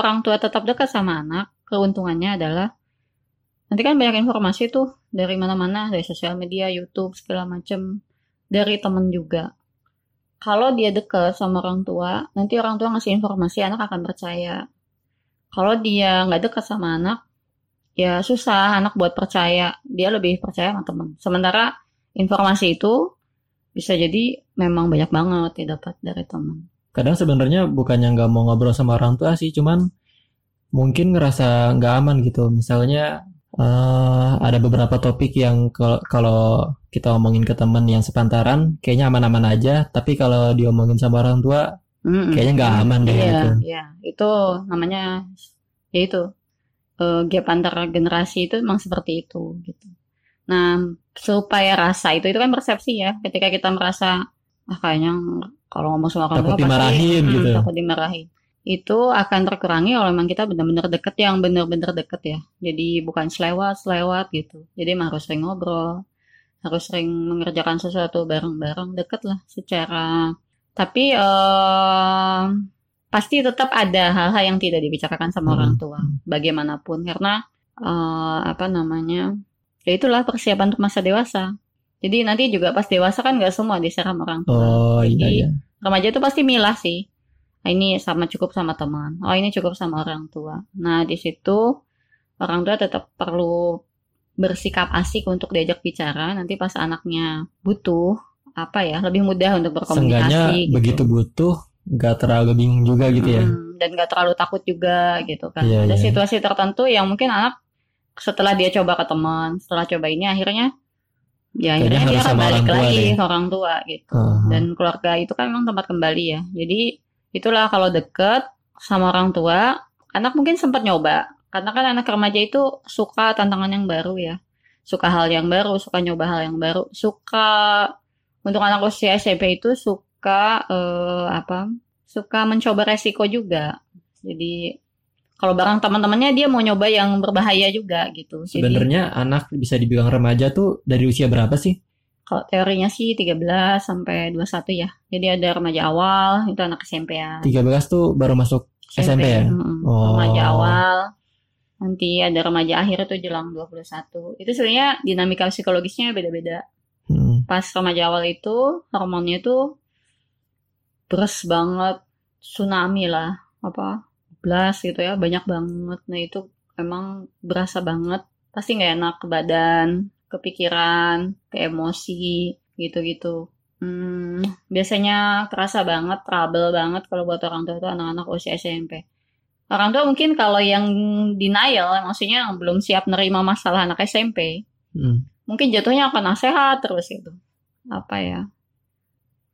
orang tua tetap dekat sama anak, keuntungannya adalah nanti kan banyak informasi tuh dari mana-mana, dari sosial media, YouTube segala macem, dari temen juga. Kalau dia dekat sama orang tua, nanti orang tua ngasih informasi anak akan percaya. Kalau dia nggak dekat sama anak, ya susah anak buat percaya. Dia lebih percaya sama temen. Sementara informasi itu bisa jadi memang banyak banget ya dapat dari teman. Kadang sebenarnya bukannya nggak mau ngobrol sama orang tua sih, cuman mungkin ngerasa nggak aman gitu. Misalnya uh, ada beberapa topik yang kalau kita omongin ke teman yang sepantaran, kayaknya aman-aman aja. Tapi kalau diomongin sama orang tua, mm kayaknya nggak aman deh. Iya, gitu. iya. Itu namanya, ya itu uh, gap antar generasi itu memang seperti itu gitu. Nah, supaya rasa itu itu kan persepsi ya. Ketika kita merasa ah kayaknya kalau ngomong sama orang tua dimarahin pasti, gitu. Hmm, takut dimarahin. Itu akan terkurangi kalau memang kita benar-benar deket yang benar-benar deket ya. Jadi bukan selewat-selewat gitu. Jadi harus sering ngobrol, harus sering mengerjakan sesuatu bareng-bareng deket lah secara tapi eh, pasti tetap ada hal-hal yang tidak dibicarakan sama hmm. orang tua bagaimanapun karena eh, apa namanya ya itulah persiapan untuk masa dewasa jadi nanti juga pas dewasa kan nggak semua diserang orang tua. Oh, jadi iya, iya. remaja itu pasti milah sih. Nah, ini sama cukup sama teman. Oh ini cukup sama orang tua. Nah di situ orang tua tetap perlu bersikap asik untuk diajak bicara. Nanti pas anaknya butuh apa ya lebih mudah untuk berkomunikasi gitu. begitu butuh nggak terlalu bingung juga gitu ya. Dan nggak terlalu takut juga gitu kan. Yeah, ada yeah. situasi tertentu yang mungkin anak setelah dia coba ke teman setelah coba ini akhirnya ya akhirnya dia akan balik lagi ke orang tua gitu. Uh -huh. dan keluarga itu kan memang tempat kembali ya. Jadi itulah kalau deket sama orang tua anak mungkin sempat nyoba. Karena kan anak remaja itu suka tantangan yang baru ya. Suka hal yang baru suka nyoba hal yang baru. Suka untuk anak usia SMP itu suka uh, apa suka mencoba resiko juga. Jadi kalau barang teman-temannya dia mau nyoba yang berbahaya juga gitu. Sebenarnya anak bisa dibilang remaja tuh dari usia berapa sih? Kalau teorinya sih 13 sampai 21 ya. Jadi ada remaja awal, itu anak SMP ya. 13 tuh baru masuk SMP, SMP ya? Hmm, oh. Remaja awal. Nanti ada remaja akhir itu jelang 21. Itu sebenarnya dinamika psikologisnya beda-beda. Hmm. Pas remaja awal itu hormonnya tuh beres banget, tsunami lah, apa gitu ya banyak banget. Nah itu emang berasa banget. Pasti nggak enak ke badan kepikiran ke emosi gitu-gitu. Hmm, biasanya terasa banget trouble banget kalau buat orang tua itu anak-anak usia SMP orang tua mungkin kalau yang denial maksudnya yang belum siap nerima masalah anak SMP hmm. mungkin jatuhnya akan nasehat terus gitu. Apa ya?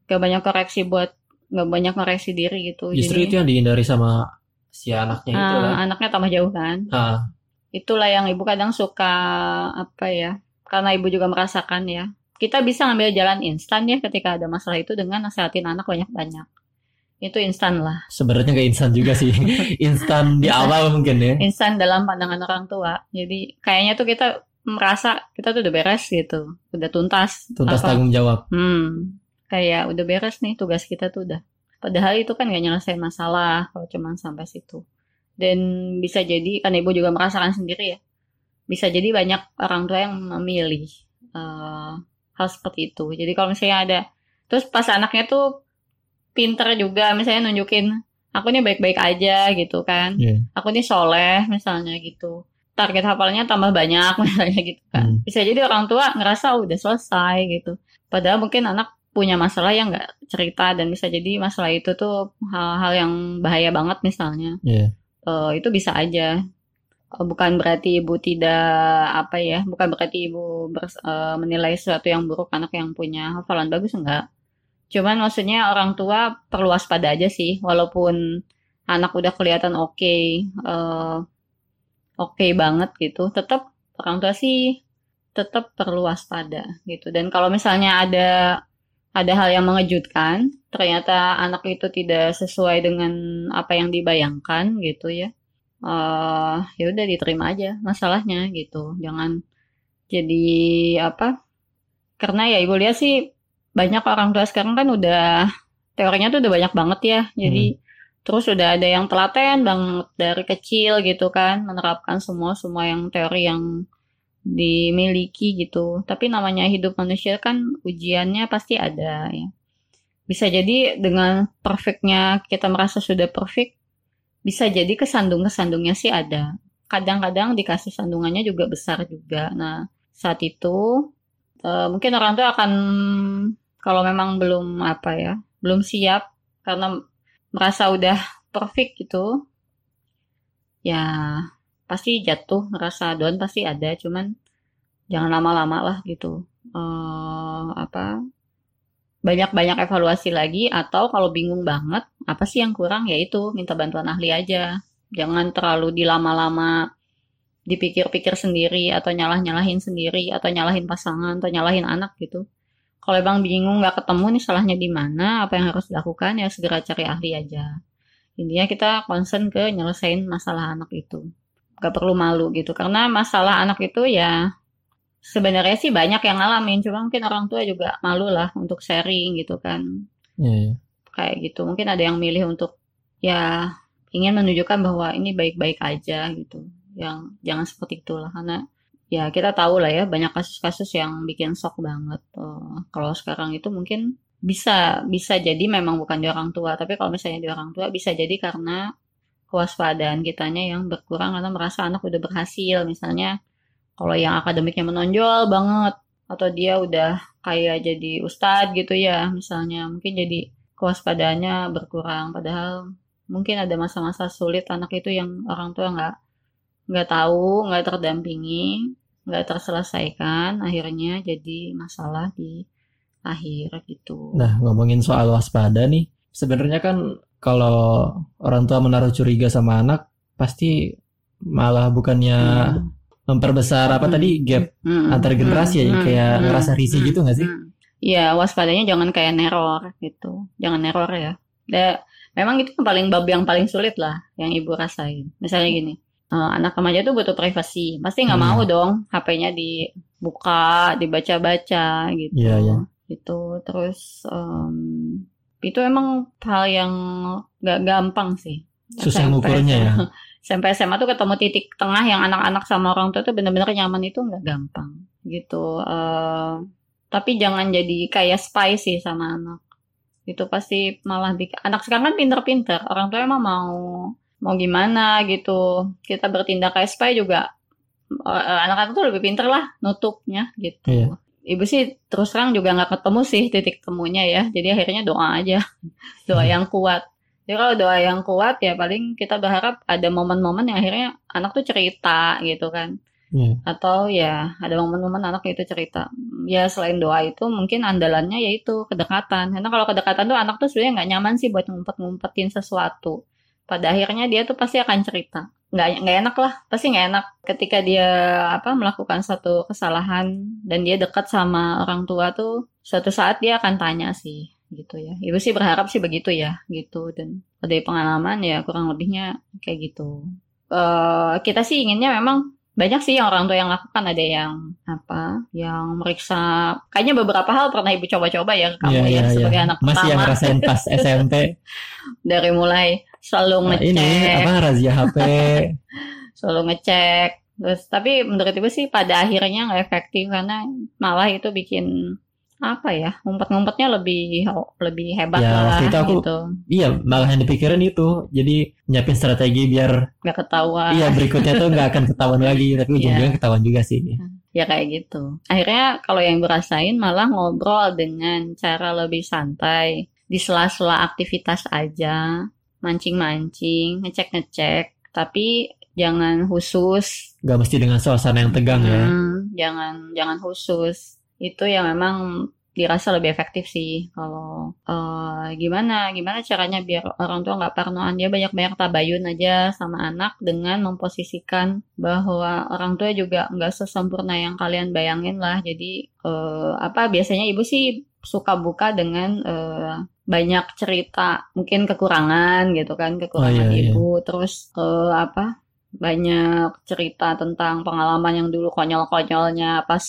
Gak banyak koreksi buat gak banyak koreksi diri gitu. Justru Jadi, itu yang dihindari sama si anaknya itu uh, anaknya tambah jauh kan? Uh. itulah yang ibu kadang suka apa ya karena ibu juga merasakan ya. Kita bisa ngambil jalan instan ya ketika ada masalah itu dengan nasihatin anak banyak-banyak. Itu instan lah. Sebenarnya gak instan juga sih. Instan di awal mungkin ya. Instan dalam pandangan orang tua. Jadi kayaknya tuh kita merasa kita tuh udah beres gitu. Udah tuntas. Tuntas apa? tanggung jawab. Hmm. Kayak udah beres nih tugas kita tuh udah Padahal itu kan gak nyelesain masalah kalau cuma sampai situ. Dan bisa jadi, kan ibu juga merasakan sendiri ya, bisa jadi banyak orang tua yang memilih uh, hal seperti itu. Jadi kalau misalnya ada, terus pas anaknya tuh pinter juga, misalnya nunjukin, aku ini baik-baik aja gitu kan, yeah. aku ini soleh misalnya gitu. Target hafalnya tambah banyak misalnya gitu kan. Hmm. Bisa jadi orang tua ngerasa oh, udah selesai gitu. Padahal mungkin anak punya masalah yang nggak cerita dan bisa jadi masalah itu tuh hal-hal yang bahaya banget misalnya. Yeah. uh, itu bisa aja. Uh, bukan berarti ibu tidak apa ya bukan berarti ibu bers, uh, menilai sesuatu yang buruk anak yang punya hafalan bagus enggak. Cuman maksudnya orang tua perlu waspada aja sih walaupun anak udah kelihatan oke okay, uh, oke okay banget gitu tetap orang tua sih tetap perlu waspada gitu. Dan kalau misalnya ada ada hal yang mengejutkan, ternyata anak itu tidak sesuai dengan apa yang dibayangkan gitu ya. Uh, ya udah diterima aja masalahnya gitu. Jangan jadi apa? Karena ya ibu lihat sih banyak orang tua sekarang kan udah teorinya tuh udah banyak banget ya. Jadi hmm. terus udah ada yang telaten banget dari kecil gitu kan menerapkan semua semua yang teori yang dimiliki gitu. Tapi namanya hidup manusia kan ujiannya pasti ada ya. Bisa jadi dengan perfectnya kita merasa sudah perfect bisa jadi kesandung kesandungnya sih ada. Kadang-kadang dikasih sandungannya juga besar juga. Nah saat itu uh, mungkin orang tua akan kalau memang belum apa ya belum siap karena merasa udah perfect gitu ya pasti jatuh ngerasa down pasti ada cuman jangan lama-lama lah gitu uh, apa banyak-banyak evaluasi lagi atau kalau bingung banget apa sih yang kurang ya itu minta bantuan ahli aja jangan terlalu dilama-lama dipikir-pikir sendiri atau nyalah-nyalahin sendiri atau nyalahin pasangan atau nyalahin anak gitu kalau emang bingung nggak ketemu nih salahnya di mana, apa yang harus dilakukan ya segera cari ahli aja. Intinya kita concern ke nyelesain masalah anak itu. Gak perlu malu gitu, karena masalah anak itu ya sebenarnya sih banyak yang ngalamin, cuma mungkin orang tua juga malu lah untuk sharing gitu kan. Yeah, yeah. Kayak gitu, mungkin ada yang milih untuk ya ingin menunjukkan bahwa ini baik-baik aja gitu. Yang jangan seperti itulah, karena ya kita tahu lah ya banyak kasus-kasus yang bikin shock banget. Uh, kalau sekarang itu mungkin bisa bisa jadi memang bukan di orang tua, tapi kalau misalnya di orang tua bisa jadi karena kewaspadaan kitanya yang berkurang karena merasa anak udah berhasil. Misalnya kalau yang akademiknya menonjol banget atau dia udah kayak jadi ustadz gitu ya misalnya mungkin jadi kewaspadaannya berkurang padahal mungkin ada masa-masa sulit anak itu yang orang tua nggak nggak tahu, nggak terdampingi, nggak terselesaikan, akhirnya jadi masalah di akhir gitu. Nah, ngomongin soal waspada nih, sebenarnya kan kalau orang tua menaruh curiga sama anak, pasti malah bukannya hmm. memperbesar apa hmm. tadi gap hmm. antar generasi hmm. ya, kayak hmm. ngerasa risih hmm. gitu nggak sih? Iya, waspadanya jangan kayak neror gitu, jangan neror ya. Da, memang itu yang paling bab yang paling sulit lah yang ibu rasain. Misalnya gini, uh, anak remaja tuh butuh privasi. Pasti nggak hmm. mau dong HP-nya dibuka, dibaca-baca gitu. Iya, yeah, yeah. Gitu. Terus um, itu emang hal yang nggak gampang sih. Susah ngukurnya ya. Sampai SMA tuh ketemu titik tengah yang anak-anak sama orang tua tuh bener-bener nyaman itu nggak gampang gitu. Uh, tapi jangan jadi kayak spy sih sama anak. Itu pasti malah bikin anak sekarang kan pinter-pinter. Orang tua emang mau mau gimana gitu kita bertindak kayak spy juga eh, anak-anak tuh lebih pinter lah nutupnya gitu iya. Ibu sih terus terang juga nggak ketemu sih titik temunya ya jadi akhirnya doa aja doa yang kuat jadi kalau doa yang kuat ya paling kita berharap ada momen-momen yang akhirnya anak tuh cerita gitu kan Yeah. Atau ya ada momen-momen anak itu cerita. Ya selain doa itu mungkin andalannya yaitu kedekatan. Karena kalau kedekatan tuh anak tuh sebenarnya nggak nyaman sih buat ngumpet-ngumpetin sesuatu pada akhirnya dia tuh pasti akan cerita nggak nggak enak lah. Pasti nggak enak ketika dia apa melakukan satu kesalahan dan dia dekat sama orang tua tuh suatu saat dia akan tanya sih gitu ya. Ibu sih berharap sih begitu ya gitu. Dan dari pengalaman ya kurang lebihnya kayak gitu. Uh, kita sih inginnya memang banyak sih yang orang tua yang lakukan. Ada yang apa yang meriksa. Kayaknya beberapa hal pernah ibu coba-coba ya kamu yeah, ya yeah, sebagai yeah. anak masih pertama. yang ngerasain pas SMP. Dari mulai selalu nah, ngecek ini apa razia HP selalu ngecek terus tapi menurut ibu sih pada akhirnya nggak efektif karena malah itu bikin apa ya ngumpet-ngumpetnya lebih lebih hebat ya, lah itu aku, gitu. Iya, malah yang dipikirin itu. Jadi nyiapin strategi biar nggak ketahuan. Iya, berikutnya tuh nggak akan ketahuan lagi, tapi iya. ujung-ujungnya yeah. ketahuan juga sih. Ya kayak gitu. Akhirnya kalau yang berasain malah ngobrol dengan cara lebih santai di sela-sela aktivitas aja mancing-mancing, ngecek-ngecek, tapi jangan khusus. Gak mesti dengan suasana yang tegang ya. hmm, ya. Jangan jangan khusus. Itu yang memang dirasa lebih efektif sih kalau uh, gimana gimana caranya biar orang tua nggak parnoan dia banyak banyak tabayun aja sama anak dengan memposisikan bahwa orang tua juga nggak sesempurna yang kalian bayangin lah jadi uh, apa biasanya ibu sih suka buka dengan uh, banyak cerita. Mungkin kekurangan gitu kan kekurangan oh, iya, ibu iya. terus uh, apa banyak cerita tentang pengalaman yang dulu konyol-konyolnya pas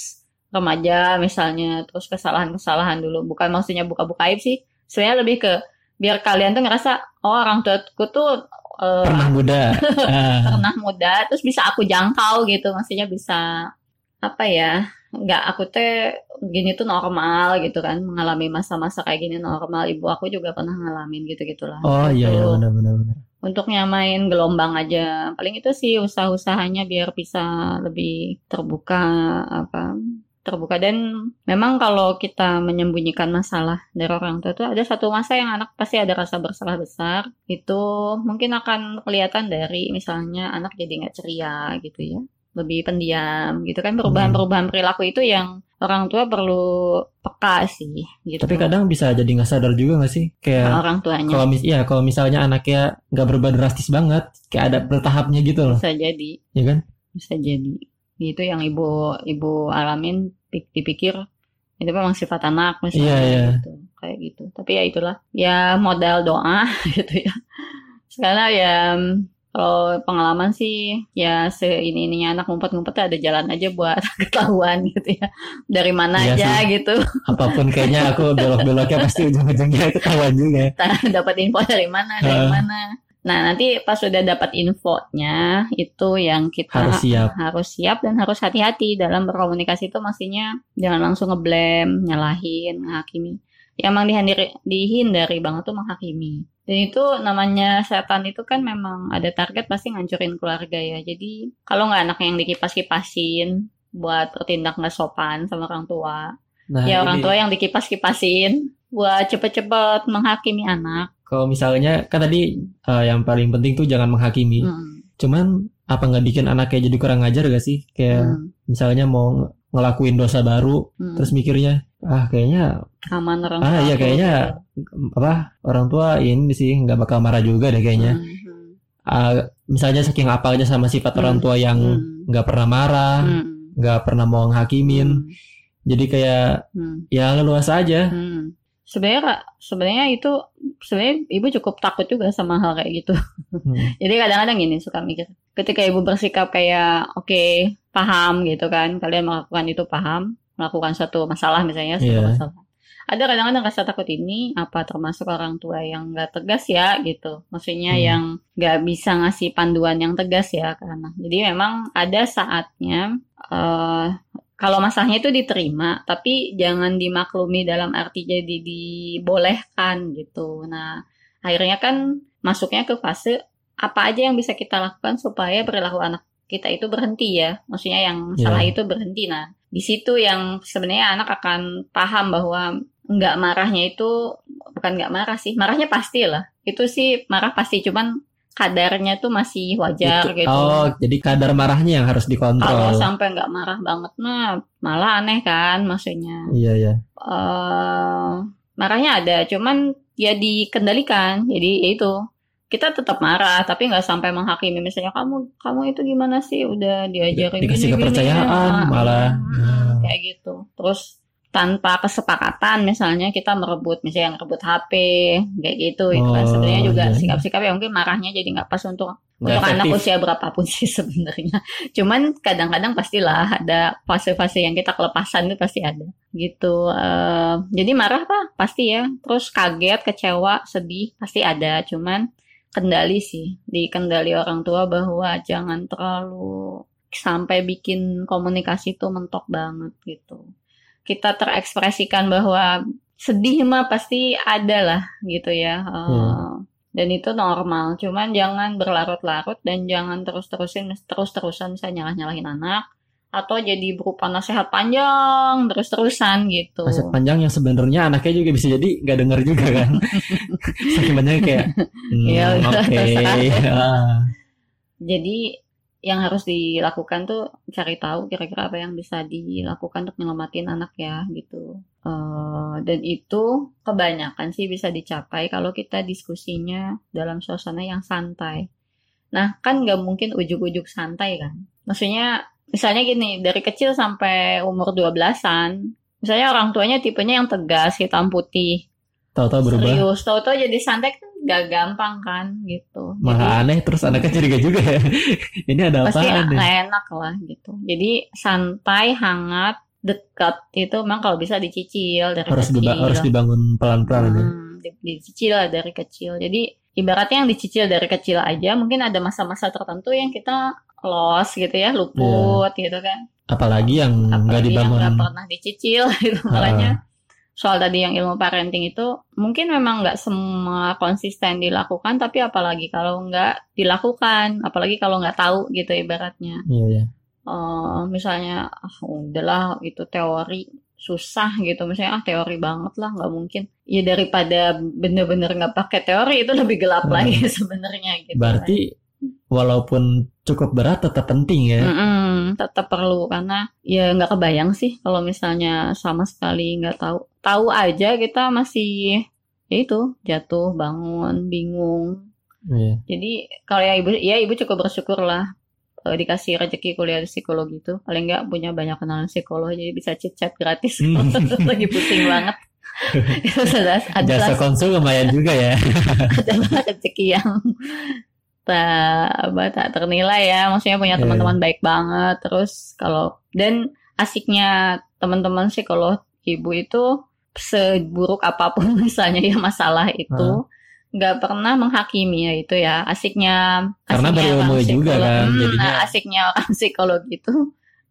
remaja misalnya. Terus kesalahan-kesalahan dulu. Bukan maksudnya buka-buka aib sih. Sebenarnya lebih ke biar kalian tuh ngerasa oh orang tuaku tuh uh, pernah muda. Pernah muda terus bisa aku jangkau gitu. Maksudnya bisa apa ya nggak aku teh gini tuh normal gitu kan mengalami masa-masa kayak gini normal. Ibu aku juga pernah ngalamin gitu gitulah oh iya iya benar-benar untuk nyamain gelombang aja. Paling itu sih usaha-usahanya biar bisa lebih terbuka apa terbuka. Dan memang kalau kita menyembunyikan masalah dari orang tua itu ada satu masa yang anak pasti ada rasa bersalah besar. Itu mungkin akan kelihatan dari misalnya anak jadi nggak ceria gitu ya lebih pendiam gitu kan perubahan-perubahan perilaku itu yang orang tua perlu peka sih gitu. Tapi kadang bisa jadi nggak sadar juga nggak sih kayak nah, orang tuanya. Kalau mis ya kalau misalnya anaknya nggak berubah drastis banget, kayak ada bertahapnya gitu loh. Bisa jadi. Ya kan? Bisa jadi. Itu yang ibu ibu alamin dipikir itu memang sifat anak misalnya yeah, yeah. gitu kayak gitu tapi ya itulah ya modal doa gitu ya sekarang ya kalau pengalaman sih ya se ini ininya anak ngumpet-ngumpet ada jalan aja buat ketahuan gitu ya dari mana iya aja sih. gitu apa pun kayaknya aku belok-beloknya pasti ujung-ujungnya ketahuan juga dapat info dari mana dari uh. mana Nah, nanti pas sudah dapat infonya, itu yang kita harus siap, harus siap dan harus hati-hati dalam berkomunikasi itu maksudnya jangan langsung ngeblame, nyalahin, menghakimi. Yang emang dihindari, dihindari banget tuh menghakimi. Dan itu namanya setan itu kan memang ada target pasti ngancurin keluarga ya. Jadi kalau nggak anak yang dikipas-kipasin buat bertindak nggak sopan sama orang tua, nah, ya orang tua yang dikipas-kipasin buat cepet-cepet menghakimi anak kalau misalnya kan tadi uh, yang paling penting tuh jangan menghakimi. Hmm. Cuman apa nggak bikin anaknya jadi kurang ngajar gak sih? Kayak hmm. misalnya mau ngelakuin dosa baru, hmm. terus mikirnya ah kayaknya aman orang ah iya kayaknya apa orang tua ini sih nggak bakal marah juga deh kayaknya. Hmm. Uh, misalnya saking apa aja sama sifat hmm. orang tua yang hmm. nggak hmm. pernah marah, hmm. nggak hmm. pernah mau nghakimin. Hmm. Jadi kayak hmm. ya leluasa aja. Hmm sebenarnya sebenarnya itu sebenarnya ibu cukup takut juga sama hal kayak gitu hmm. jadi kadang-kadang gini suka mikir ketika ibu bersikap kayak oke okay, paham gitu kan kalian melakukan itu paham melakukan satu masalah misalnya satu yeah. masalah ada kadang-kadang rasa takut ini apa termasuk orang tua yang gak tegas ya gitu maksudnya hmm. yang gak bisa ngasih panduan yang tegas ya karena jadi memang ada saatnya uh, kalau masalahnya itu diterima, tapi jangan dimaklumi dalam arti jadi dibolehkan gitu. Nah, akhirnya kan masuknya ke fase apa aja yang bisa kita lakukan supaya perilaku anak kita itu berhenti ya. Maksudnya yang yeah. salah itu berhenti. Nah, di situ yang sebenarnya anak akan paham bahwa nggak marahnya itu bukan nggak marah sih, marahnya pasti lah. Itu sih marah pasti, cuman kadarnya tuh masih wajar itu, gitu. Oh, jadi kadar marahnya yang harus dikontrol. Kalau sampai nggak marah banget, nah malah aneh kan maksudnya. Iya iya. Uh, marahnya ada, cuman ya dikendalikan. Jadi ya itu kita tetap marah, tapi nggak sampai menghakimi. Misalnya kamu kamu itu gimana sih? Udah diajarin dikasih gini, kepercayaan gini, ya. malah. Hmm, kayak gitu. Terus tanpa kesepakatan misalnya kita merebut misalnya yang merebut HP kayak gitu itu kan oh, sebenarnya juga iya. sikap-sikap yang mungkin marahnya jadi nggak pas untuk untuk anak usia berapapun sih sebenarnya cuman kadang-kadang pastilah ada fase-fase yang kita kelepasan itu pasti ada gitu uh, jadi marah pak pasti ya terus kaget kecewa sedih pasti ada cuman kendali sih di kendali orang tua bahwa jangan terlalu sampai bikin komunikasi itu mentok banget gitu kita terekspresikan bahwa sedih mah pasti ada lah gitu ya. Uh, hmm. Dan itu normal. Cuman jangan berlarut-larut dan jangan terus-terusin terus-terusan saya nyalah-nyalahin anak atau jadi berupa nasihat panjang terus-terusan gitu. Nasihat panjang yang sebenarnya anaknya juga bisa jadi nggak dengar juga kan. Saking banyak kayak hmm, ya, oke. Okay. Jadi yang harus dilakukan tuh cari tahu kira-kira apa yang bisa dilakukan untuk menyelamatin anak ya gitu uh, dan itu kebanyakan sih bisa dicapai kalau kita diskusinya dalam suasana yang santai nah kan nggak mungkin ujuk-ujuk santai kan maksudnya misalnya gini dari kecil sampai umur 12-an misalnya orang tuanya tipenya yang tegas hitam putih. Tahu-tahu berubah. Serius tahu-tahu jadi santai kan gak gampang kan gitu. Malah jadi, aneh terus anaknya curiga juga ya? Ini ada apa pasti nggak enak lah gitu. Jadi santai hangat dekat itu memang kalau bisa dicicil dari harus kecil. harus dibangun pelan-pelan hmm, hmm, dicicil dari kecil. Jadi ibaratnya yang dicicil dari kecil aja mungkin ada masa-masa tertentu yang kita loss gitu ya luput yeah. gitu kan apalagi yang nggak dibangun nggak pernah dicicil gitu uh. makanya soal tadi yang ilmu parenting itu mungkin memang nggak semua konsisten dilakukan tapi apalagi kalau nggak dilakukan apalagi kalau nggak tahu gitu ibaratnya iya yeah, yeah. uh, misalnya oh, udahlah itu teori susah gitu misalnya ah teori banget lah nggak mungkin ya daripada bener-bener nggak pakai teori itu lebih gelap hmm. lagi sebenarnya gitu berarti kan walaupun cukup berat tetap penting ya. Mm-mm, tetap perlu karena ya nggak kebayang sih kalau misalnya sama sekali nggak tahu. Tahu aja kita masih ya itu jatuh, bangun, bingung. Yeah. Jadi kalau ya ibu ya ibu cukup bersyukur lah kalau dikasih rezeki kuliah di psikologi itu paling nggak punya banyak kenalan psikolog jadi bisa chit chat gratis lagi pusing banget itu adalah jasa konsul lumayan juga ya adalah rezeki yang tak apa tak ternilai ya maksudnya punya iya. teman-teman yeah. baik banget terus kalau dan asiknya teman-teman psikolog ibu itu seburuk apa pun misalnya ya masalah itu nggak uh. pernah menghakimi ya itu ya asiknya karena asiknya berilmu juga kan hmm, jadinya nah, asiknya orang psikolog itu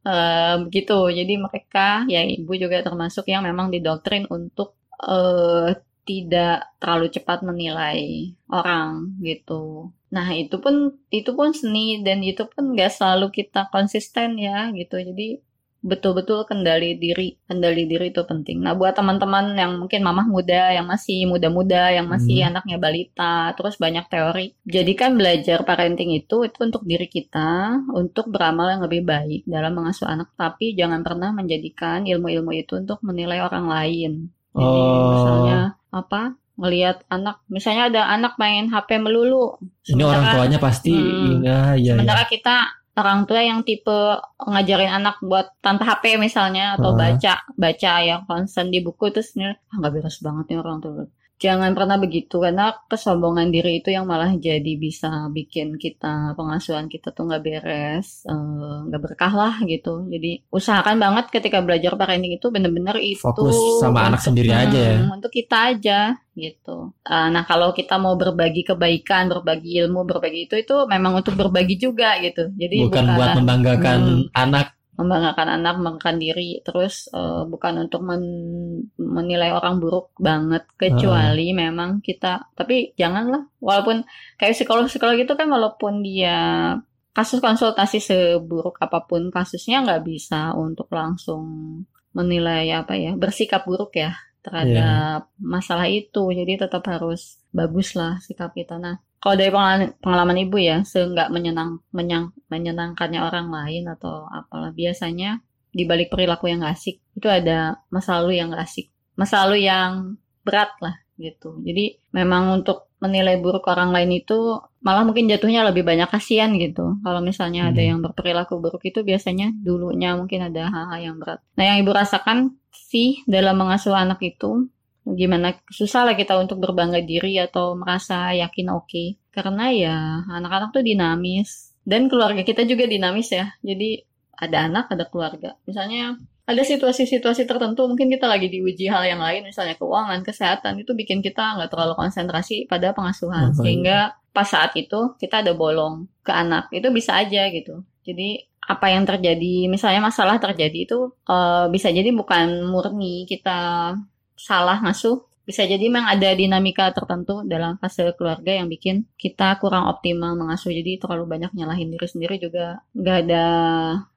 uh, begitu jadi mereka ya ibu juga termasuk yang memang didoktrin untuk uh, tidak terlalu cepat menilai orang gitu. Nah itu pun itu pun seni dan itu pun nggak selalu kita konsisten ya gitu. Jadi betul-betul kendali diri, kendali diri itu penting. Nah buat teman-teman yang mungkin mamah muda, yang masih muda-muda, yang masih hmm. anaknya balita, terus banyak teori. Jadi kan belajar parenting itu itu untuk diri kita, untuk beramal yang lebih baik dalam mengasuh anak. Tapi jangan pernah menjadikan ilmu-ilmu itu untuk menilai orang lain. Jadi oh. misalnya apa ngelihat anak misalnya ada anak main HP melulu ini orang tuanya pasti hmm, ya, ya, sementara ya. kita orang tua yang tipe ngajarin anak buat tanpa HP misalnya atau uh. baca baca yang concern di buku terus ah, nggak beres banget nih orang tua jangan pernah begitu karena kesombongan diri itu yang malah jadi bisa bikin kita pengasuhan kita tuh nggak beres eh, nggak uh, berkah lah gitu. Jadi usahakan banget ketika belajar parenting itu bener-bener itu fokus sama anak sendiri hmm, aja ya. untuk kita aja gitu. Uh, nah kalau kita mau berbagi kebaikan berbagi ilmu berbagi itu itu memang untuk berbagi juga gitu. Jadi bukan, bukan buat membanggakan hmm, anak membanggakan anak, membanggakan diri, terus uh, bukan untuk men menilai orang buruk banget, kecuali uh. memang kita, tapi janganlah, walaupun kayak psikolog-psikolog itu kan walaupun dia kasus konsultasi seburuk apa pun kasusnya nggak bisa untuk langsung menilai apa ya bersikap buruk ya terhadap yeah. masalah itu jadi tetap harus bagus lah sikap kita nah kalau dari pengalaman, pengalaman ibu ya seenggak menyenang menyang, menyenangkannya orang lain atau apalah biasanya di balik perilaku yang gak asik itu ada masa lalu yang gak asik masa lalu yang berat lah gitu. Jadi memang untuk menilai buruk orang lain itu malah mungkin jatuhnya lebih banyak kasihan gitu. Kalau misalnya hmm. ada yang berperilaku buruk itu biasanya dulunya mungkin ada hal-hal yang berat. Nah yang ibu rasakan sih dalam mengasuh anak itu gimana susah lah kita untuk berbangga diri atau merasa yakin oke. Okay. karena ya anak-anak tuh dinamis. Dan keluarga kita juga dinamis ya. Jadi ada anak ada keluarga. Misalnya ada situasi-situasi tertentu mungkin kita lagi diuji hal yang lain misalnya keuangan kesehatan itu bikin kita nggak terlalu konsentrasi pada pengasuhan. Oh, sehingga pas saat itu kita ada bolong ke anak. Itu bisa aja gitu. Jadi apa yang terjadi misalnya masalah terjadi itu uh, bisa jadi bukan murni kita salah ngasuh. Bisa jadi memang ada dinamika tertentu dalam fase keluarga yang bikin kita kurang optimal mengasuh. Jadi terlalu banyak nyalahin diri sendiri juga nggak ada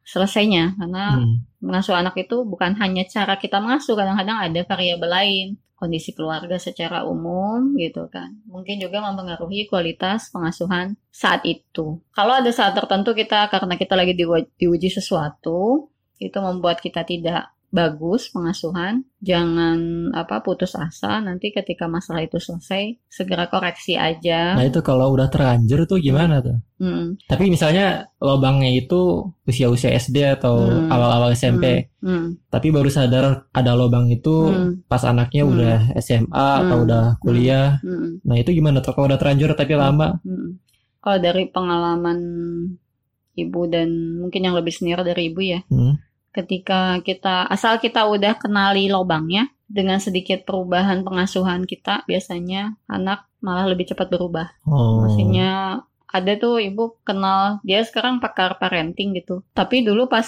selesainya. Karena hmm. mengasuh anak itu bukan hanya cara kita mengasuh kadang-kadang ada variabel lain. Kondisi keluarga secara umum gitu kan. Mungkin juga mempengaruhi kualitas pengasuhan saat itu. Kalau ada saat tertentu kita karena kita lagi diuji sesuatu itu membuat kita tidak bagus pengasuhan, jangan apa putus asa. Nanti ketika masalah itu selesai, segera koreksi aja. Nah itu kalau udah terlanjur tuh gimana tuh? Hmm. Tapi misalnya lobangnya itu usia-usia SD atau hmm. awal-awal SMP, hmm. Hmm. tapi baru sadar ada lobang itu hmm. pas anaknya hmm. udah SMA hmm. atau udah kuliah. Hmm. Nah itu gimana tuh kalau udah terlanjur tapi hmm. lama? Hmm. Kalau dari pengalaman ibu dan mungkin yang lebih senior dari ibu ya. Hmm ketika kita asal kita udah kenali lobangnya dengan sedikit perubahan pengasuhan kita biasanya anak malah lebih cepat berubah. Oh. Maksudnya ada tuh ibu kenal dia sekarang pakar parenting gitu. Tapi dulu pas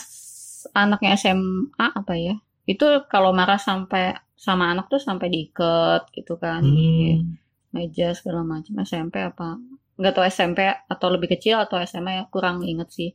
anaknya SMA apa ya? Itu kalau marah sampai sama anak tuh sampai diikat gitu kan. Hmm. Di meja segala macam SMP apa nggak tahu SMP atau lebih kecil atau SMA ya kurang inget sih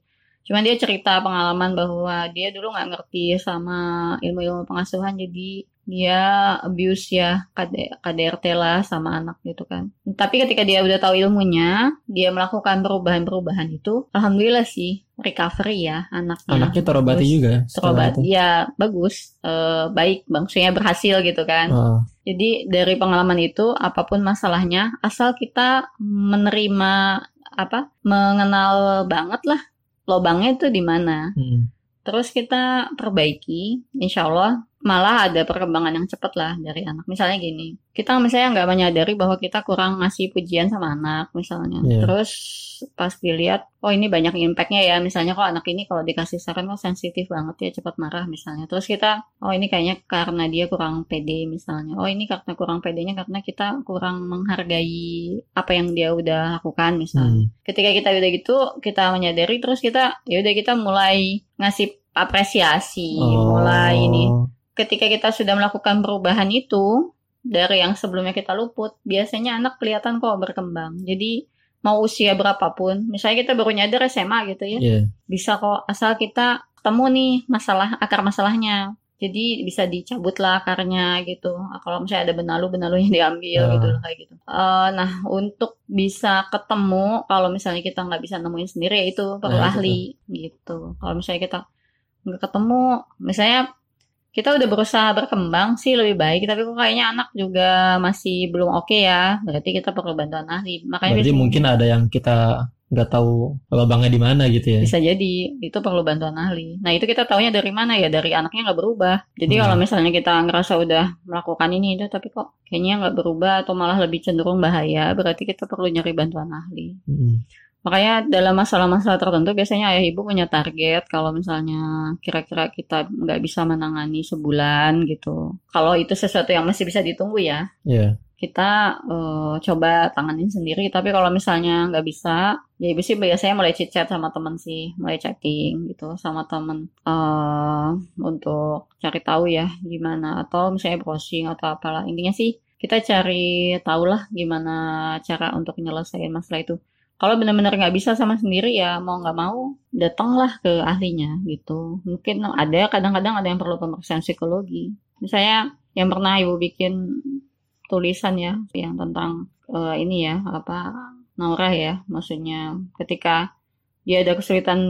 Cuman dia cerita pengalaman bahwa dia dulu nggak ngerti sama ilmu-ilmu pengasuhan jadi dia abuse ya KD, KDRT lah sama anak gitu kan. Tapi ketika dia udah tahu ilmunya, dia melakukan perubahan-perubahan itu, alhamdulillah sih recovery ya anaknya. Anaknya terobati bagus. juga. Terobati ya bagus, e, baik, maksudnya berhasil gitu kan. Oh. Jadi dari pengalaman itu apa pun masalahnya, asal kita menerima apa, mengenal banget lah lobangnya itu di mana. Hmm. Terus kita perbaiki, insya Allah malah ada perkembangan yang cepat lah dari anak. Misalnya gini, kita misalnya nggak menyadari bahwa kita kurang ngasih pujian sama anak misalnya. Yeah. Terus pas dilihat, oh ini banyak impactnya ya. Misalnya kok anak ini kalau dikasih saran kok sensitif banget ya, cepat marah misalnya. Terus kita, oh ini kayaknya karena dia kurang pede misalnya. Oh ini karena kurang pedenya karena kita kurang menghargai apa yang dia udah lakukan misalnya. Hmm. Ketika kita udah gitu, kita menyadari terus kita, ya udah kita mulai ngasih apresiasi, oh. mulai ini ketika kita sudah melakukan perubahan itu dari yang sebelumnya kita luput, biasanya anak kelihatan kok berkembang. Jadi mau usia berapapun, misalnya kita baru nyadar SMA gitu ya, yeah. bisa kok asal kita ketemu nih masalah akar masalahnya. Jadi bisa dicabut lah akarnya gitu. Kalau misalnya ada benalu, benalunya diambil uh. gitu kayak gitu. Uh, nah untuk bisa ketemu, kalau misalnya kita nggak bisa nemuin sendiri ya itu perlu nah, ahli itu. gitu. Kalau misalnya kita nggak ketemu, misalnya kita udah berusaha berkembang sih lebih baik tapi kok kayaknya anak juga masih belum oke okay ya. Berarti kita perlu bantuan ahli. Makanya berarti mungkin ada yang kita nggak tahu lubangnya di mana gitu ya. Bisa jadi itu perlu bantuan ahli. Nah itu kita taunya dari mana ya? Dari anaknya nggak berubah. Jadi hmm. kalau misalnya kita ngerasa udah melakukan ini itu tapi kok kayaknya nggak berubah atau malah lebih cenderung bahaya berarti kita perlu nyari bantuan ahli. Hmm. Makanya dalam masalah-masalah tertentu biasanya ayah ibu punya target kalau misalnya kira-kira kita nggak bisa menangani sebulan gitu. Kalau itu sesuatu yang masih bisa ditunggu ya. Yeah. Kita uh, coba tanganin sendiri. Tapi kalau misalnya nggak bisa, ya ibu sih biasanya mulai chit chat sama temen sih, mulai chatting gitu sama temen uh, untuk cari tahu ya gimana. Atau misalnya browsing atau apalah. Intinya sih kita cari tahu lah gimana cara untuk menyelesaikan masalah itu kalau benar-benar nggak bisa sama sendiri ya mau nggak mau datanglah ke ahlinya gitu. Mungkin ada kadang-kadang ada yang perlu pemeriksaan psikologi. Misalnya yang pernah ibu bikin tulisan ya yang tentang uh, ini ya apa Naura ya maksudnya ketika dia ada kesulitan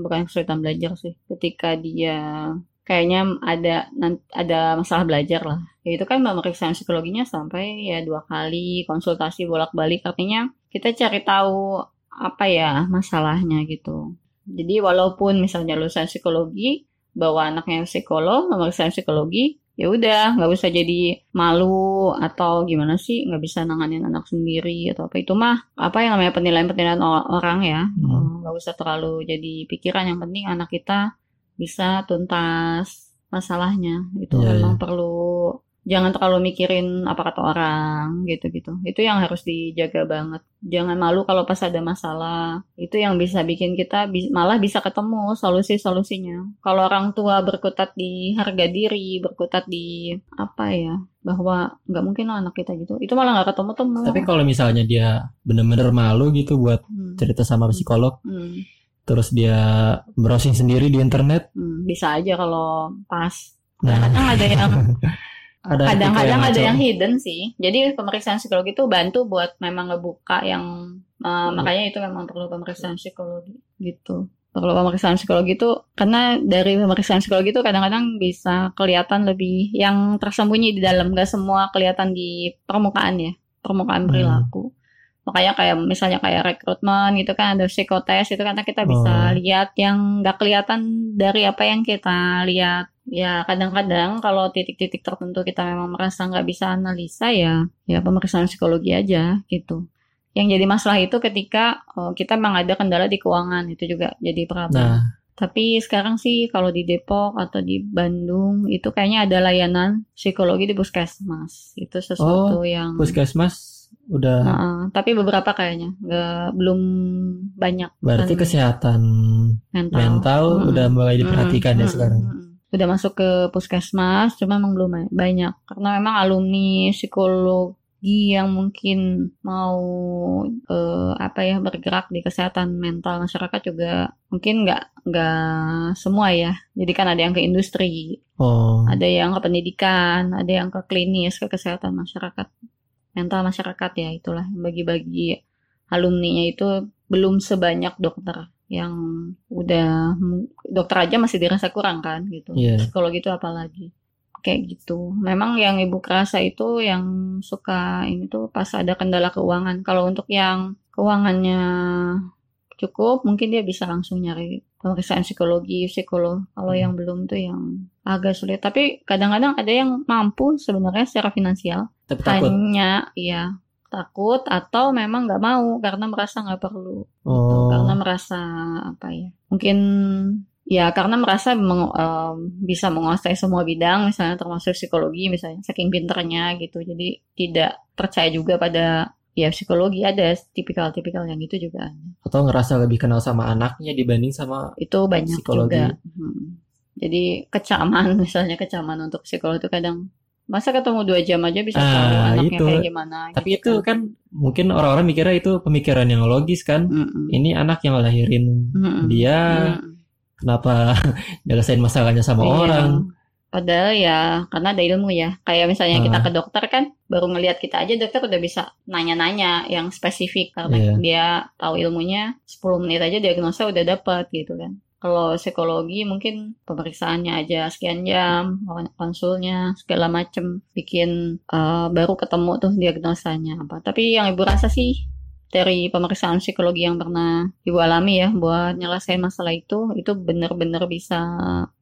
bukan kesulitan belajar sih ketika dia kayaknya ada ada masalah belajar lah. Ya itu kan pemeriksaan psikologinya sampai ya dua kali konsultasi bolak-balik artinya kita cari tahu apa ya masalahnya gitu jadi walaupun misalnya lulusan psikologi bawa anaknya psikolog pemeriksaan psikologi ya udah nggak usah jadi malu atau gimana sih nggak bisa nanganin anak sendiri atau apa itu mah apa yang namanya penilaian penilaian orang ya hmm. nggak hmm. usah terlalu jadi pikiran yang penting anak kita bisa tuntas masalahnya itu yeah, memang yeah. perlu jangan terlalu mikirin apa kata orang gitu-gitu. Itu yang harus dijaga banget. Jangan malu kalau pas ada masalah. Itu yang bisa bikin kita bi malah bisa ketemu solusi-solusinya. Kalau orang tua berkutat di harga diri berkutat di apa ya bahwa nggak mungkin lah anak kita gitu. Itu malah nggak ketemu temu tapi kalau misalnya dia bener-bener malu gitu buat hmm. cerita sama psikolog hmm. Terus dia browsing sendiri di internet hmm, bisa aja kalau pas. Nah. kadang ada yang kadang-kadang ada yang hidden sih. Jadi pemeriksaan psikologi itu bantu buat memang ngebuka yang uh, makanya itu memang perlu pemeriksaan psikologi gitu. Perlu pemeriksaan psikologi itu karena dari pemeriksaan psikologi itu kadang-kadang bisa kelihatan lebih yang tersembunyi di dalam. Gak semua kelihatan di permukaan ya permukaan perilaku. hmm makanya kayak misalnya kayak rekrutmen gitu kan ada psikotes itu karena kita bisa oh. lihat yang nggak kelihatan dari apa yang kita lihat ya kadang-kadang kalau titik-titik tertentu kita memang merasa nggak bisa analisa ya ya pemeriksaan psikologi aja gitu yang jadi masalah itu ketika oh, kita memang ada kendala di keuangan itu juga jadi problem nah Tapi sekarang sih kalau di Depok atau di Bandung itu kayaknya ada layanan psikologi di puskesmas. Itu sesuatu oh, yang puskesmas udah. Uh, tapi beberapa kayaknya nggak belum banyak. Berarti kan. kesehatan mental, mental hmm. udah mulai diperhatikan hmm. ya sekarang. Hmm. Udah masuk ke puskesmas, cuma memang belum banyak karena memang alumni psikolog yang mungkin mau uh, apa ya bergerak di kesehatan mental masyarakat juga mungkin nggak nggak semua ya jadi kan ada yang ke industri oh. ada yang ke pendidikan ada yang ke klinis ke kesehatan masyarakat mental masyarakat ya itulah bagi-bagi alumninya itu belum sebanyak dokter yang udah dokter aja masih dirasa kurang kan gitu yeah. psikologi itu apalagi kayak gitu. Memang yang ibu kerasa itu yang suka ini tuh pas ada kendala keuangan. Kalau untuk yang keuangannya cukup, mungkin dia bisa langsung nyari pemeriksaan psikologi, psikolog. Kalau hmm. yang belum tuh yang agak sulit. Tapi kadang-kadang ada yang mampu sebenarnya secara finansial. Tapi takut. Hanya, iya takut atau memang nggak mau karena merasa nggak perlu gitu. oh. gitu. karena merasa apa ya mungkin Ya, karena merasa meng, um, bisa menguasai semua bidang, misalnya termasuk psikologi, misalnya saking pinternya gitu. Jadi tidak percaya juga pada ya psikologi ada tipikal-tipikal yang itu juga. Atau ngerasa lebih kenal sama anaknya dibanding sama itu banyak psikologi. juga. Hmm. Jadi kecaman misalnya kecaman untuk psikolog itu kadang masa ketemu dua jam aja bisa ah, tahu anaknya itu. kayak gimana. Tapi gitu. itu kan mungkin orang-orang mikirnya itu pemikiran yang logis kan. Mm -mm. Ini anak yang lahirin mm -mm. dia. Mm -mm kenapa nyelesain masalahnya sama iya. orang Padahal ya karena ada ilmu ya. Kayak misalnya uh. kita ke dokter kan baru ngelihat kita aja dokter udah bisa nanya-nanya yang spesifik karena yeah. dia tahu ilmunya 10 menit aja diagnosa udah dapat gitu kan. Kalau psikologi mungkin pemeriksaannya aja sekian jam, konsulnya segala macem bikin uh, baru ketemu tuh diagnosanya apa. Tapi yang ibu rasa sih dari pemeriksaan psikologi yang pernah ibu alami ya buat nyelesain masalah itu itu benar-benar bisa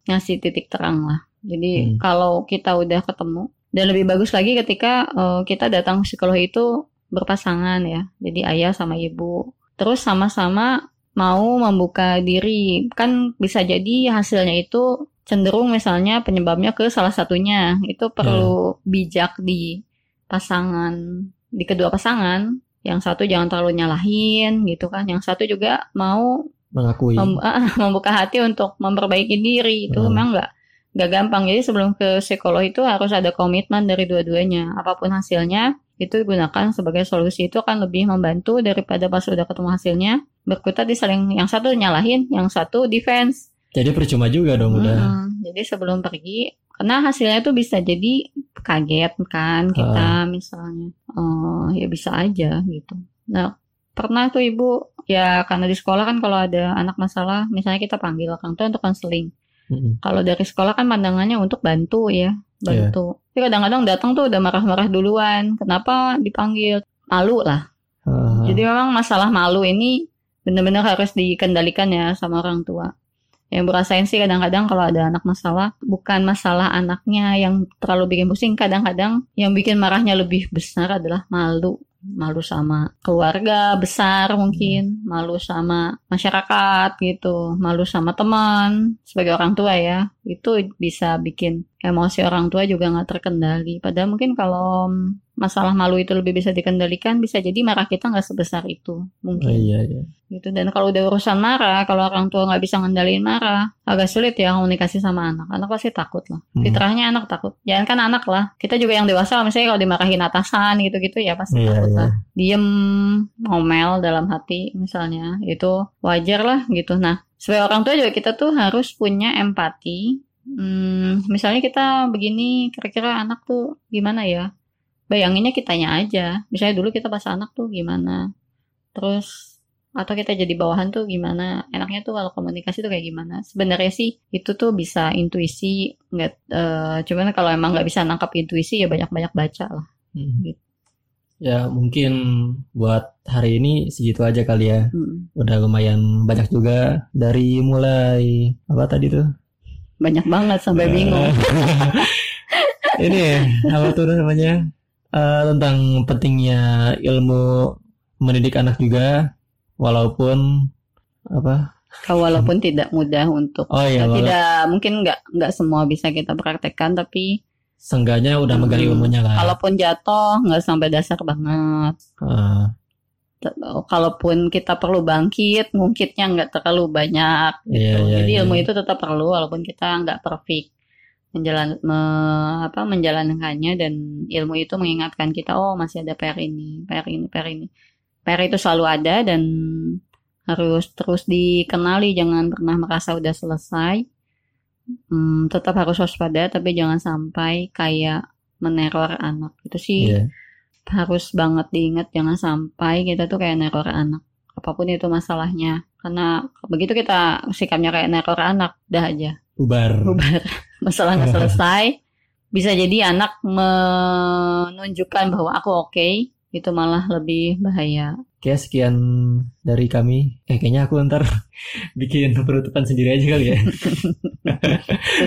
ngasih titik terang lah jadi hmm. kalau kita udah ketemu dan lebih bagus lagi ketika uh, kita datang psikolog itu berpasangan ya. Jadi ayah sama ibu. Terus sama-sama mau membuka diri. Kan bisa jadi hasilnya itu cenderung misalnya penyebabnya ke salah satunya. Itu perlu hmm. bijak di pasangan di kedua pasangan. Yang satu jangan terlalu nyalahin gitu kan. Yang satu juga mau mengakui. Mem membuka hati untuk memperbaiki diri. Itu hmm. memang nggak nggak gampang. Jadi sebelum ke psikolog itu harus ada komitmen dari dua-duanya. Apa pun hasilnya itu digunakan sebagai solusi. Itu akan lebih membantu daripada pas udah ketemu hasilnya berkutat di saling yang satu nyalahin yang satu defense. Jadi percuma juga dong hmm, udah jadi sebelum pergi karena hasilnya tuh bisa jadi kaget kan kita uh. misalnya. Oh ya bisa aja gitu. Nah pernah tuh ibu ya karena di sekolah kan kalau ada anak masalah misalnya kita panggil orang tua untuk konseling mm-hmm. kalau dari sekolah kan pandangannya untuk bantu ya bantu yeah. tapi kadang-kadang datang tuh udah marah-marah duluan kenapa dipanggil malu lah uh. jadi memang masalah malu ini benar-benar harus dikendalikan ya sama orang tua yang berasain sih kadang-kadang kalau ada anak masalah bukan masalah anaknya yang terlalu bikin pusing kadang-kadang yang bikin marahnya lebih besar adalah malu malu sama keluarga besar mungkin malu sama masyarakat gitu malu sama teman sebagai orang tua ya itu bisa bikin emosi orang tua juga nggak terkendali. Padahal mungkin kalau masalah malu itu lebih bisa dikendalikan bisa jadi marah kita nggak sebesar itu mungkin. Oh, iya, iya. gitu. Dan kalau udah urusan marah kalau orang tua nggak bisa ngendaliin marah agak sulit ya komunikasi sama anak. Anak pasti takut lah. Hmm. fitrahnya anak takut. Jangan kan anak lah. Kita juga yang dewasa misalnya kalau dimarahin atasan gitu gitu ya pasti iya, takut iya. lah. Diem ngomel dalam hati misalnya. Itu wajar lah gitu. Nah sebagai orang tua juga kita tuh harus punya empati hmm, misalnya kita begini kira-kira anak tuh gimana ya? Bayanginnya kitanya aja. Misalnya dulu kita pas anak tuh gimana? Terus atau kita jadi bawahan tuh gimana? Enaknya tuh kalau komunikasi tuh kayak gimana? Sebenarnya sih itu tuh bisa intuisi nggak uh, cuman kalau emang nggak bisa nangkap intuisi ya banyak banyak baca lah. Hmm. gitu. ya mungkin buat hari ini segitu aja kali ya. Hmm. udah lumayan banyak juga dari mulai apa tadi tuh banyak banget sampai bingung ini apa tuh namanya uh, tentang pentingnya ilmu mendidik anak juga walaupun apa walaupun tidak mudah untuk oh, iya, tidak mungkin nggak nggak semua bisa kita praktekkan tapi Sengganya udah hmm, megali ilmunya kan. Kalaupun jatuh nggak sampai dasar banget. Uh. Kalaupun kita perlu bangkit, ngungkitnya nggak terlalu banyak. Gitu. Yeah, yeah, Jadi ilmu yeah. itu tetap perlu walaupun kita nggak perfect menjalan me, apa menjalankannya dan ilmu itu mengingatkan kita oh masih ada PR ini, PR ini, PR ini. PR itu selalu ada dan harus terus dikenali jangan pernah merasa udah selesai hmm, tetap harus waspada tapi jangan sampai kayak meneror anak itu sih yeah. Harus banget diingat jangan sampai kita tuh kayak neror anak apa pun itu masalahnya karena begitu kita sikapnya kayak neror anak udah aja bubar bubar masalah nggak selesai bisa jadi anak menunjukkan bahwa aku oke okay, itu malah lebih bahaya. Oke, sekian dari kami. Eh, kayaknya aku ntar bikin penutupan sendiri aja kali ya.